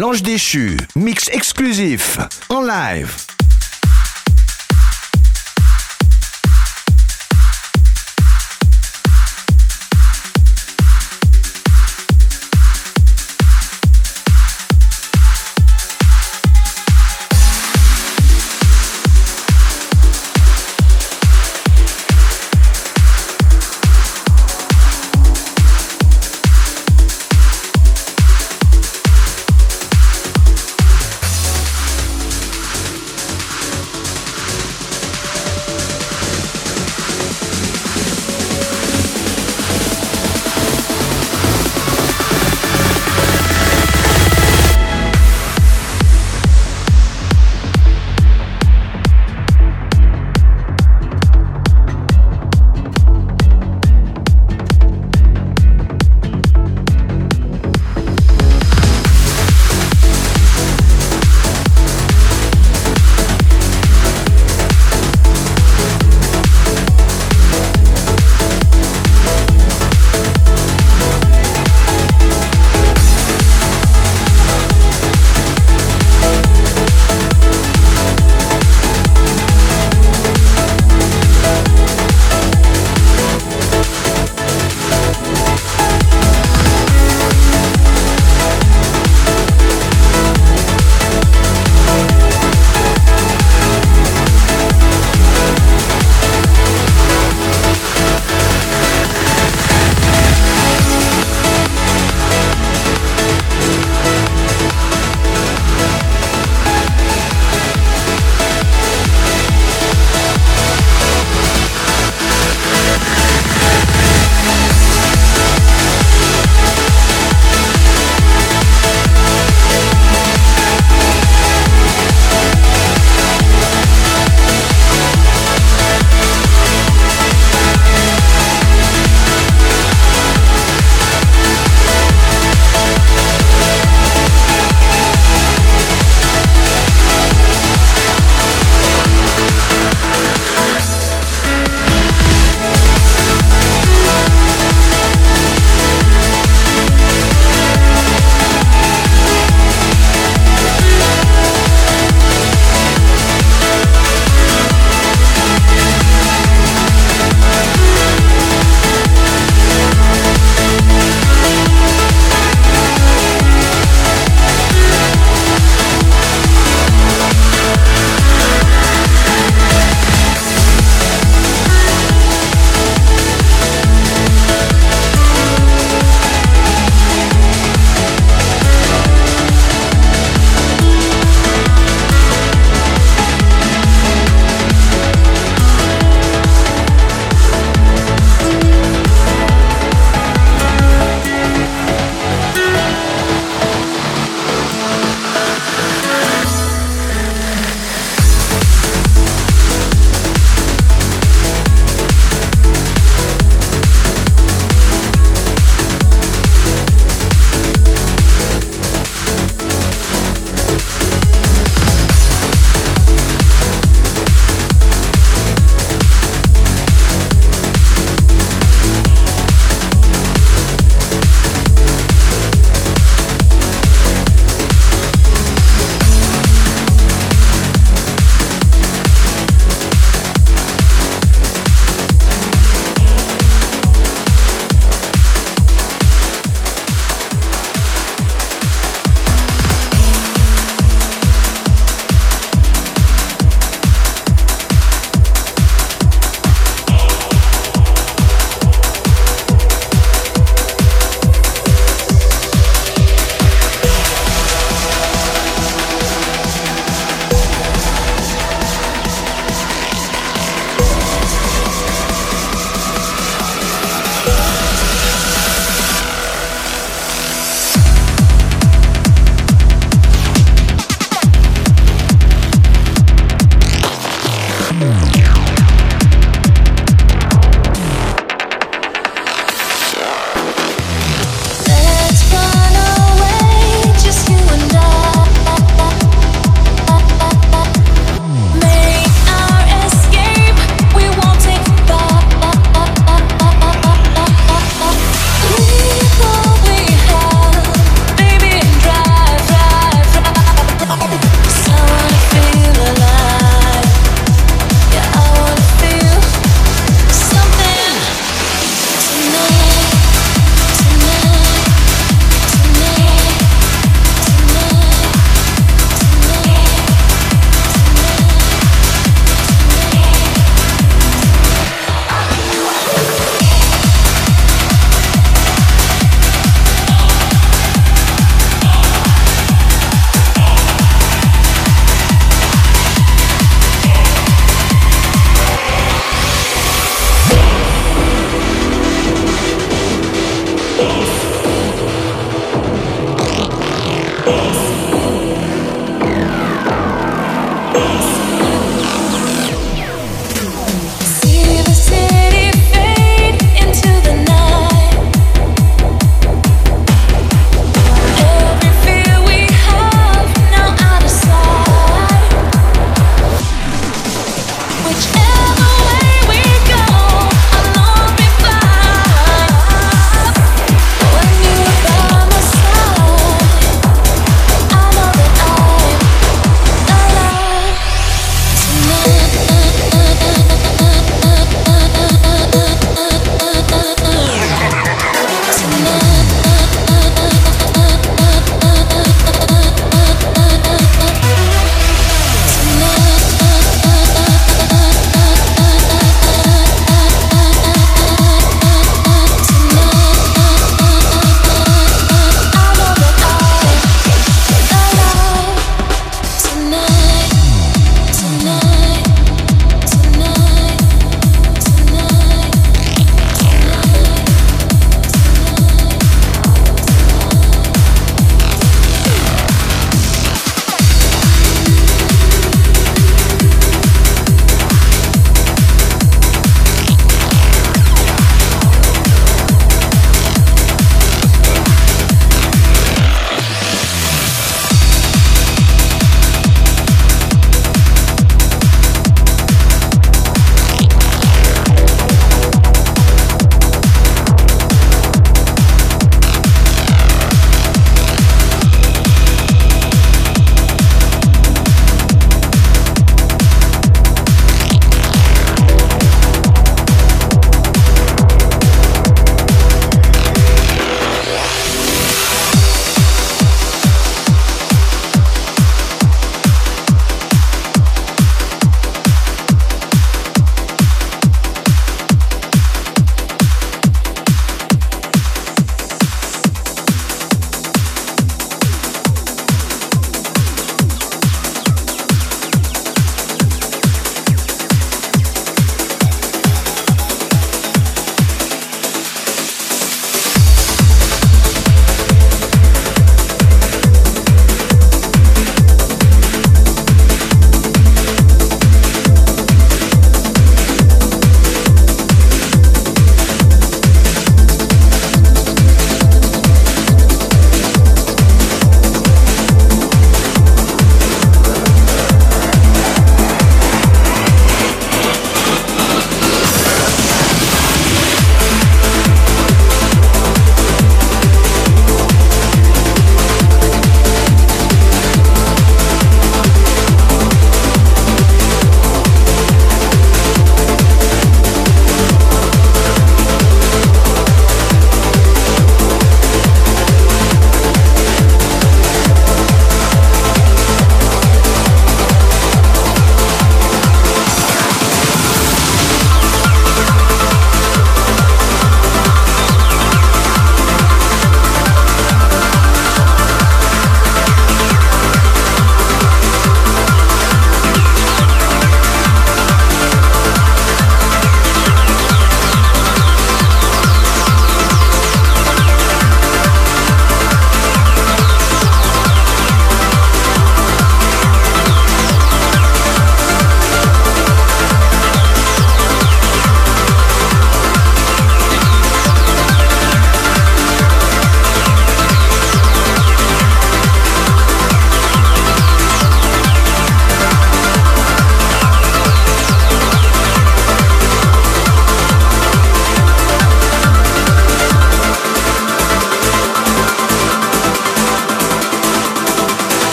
L'Ange déchu, mix exclusif, en live.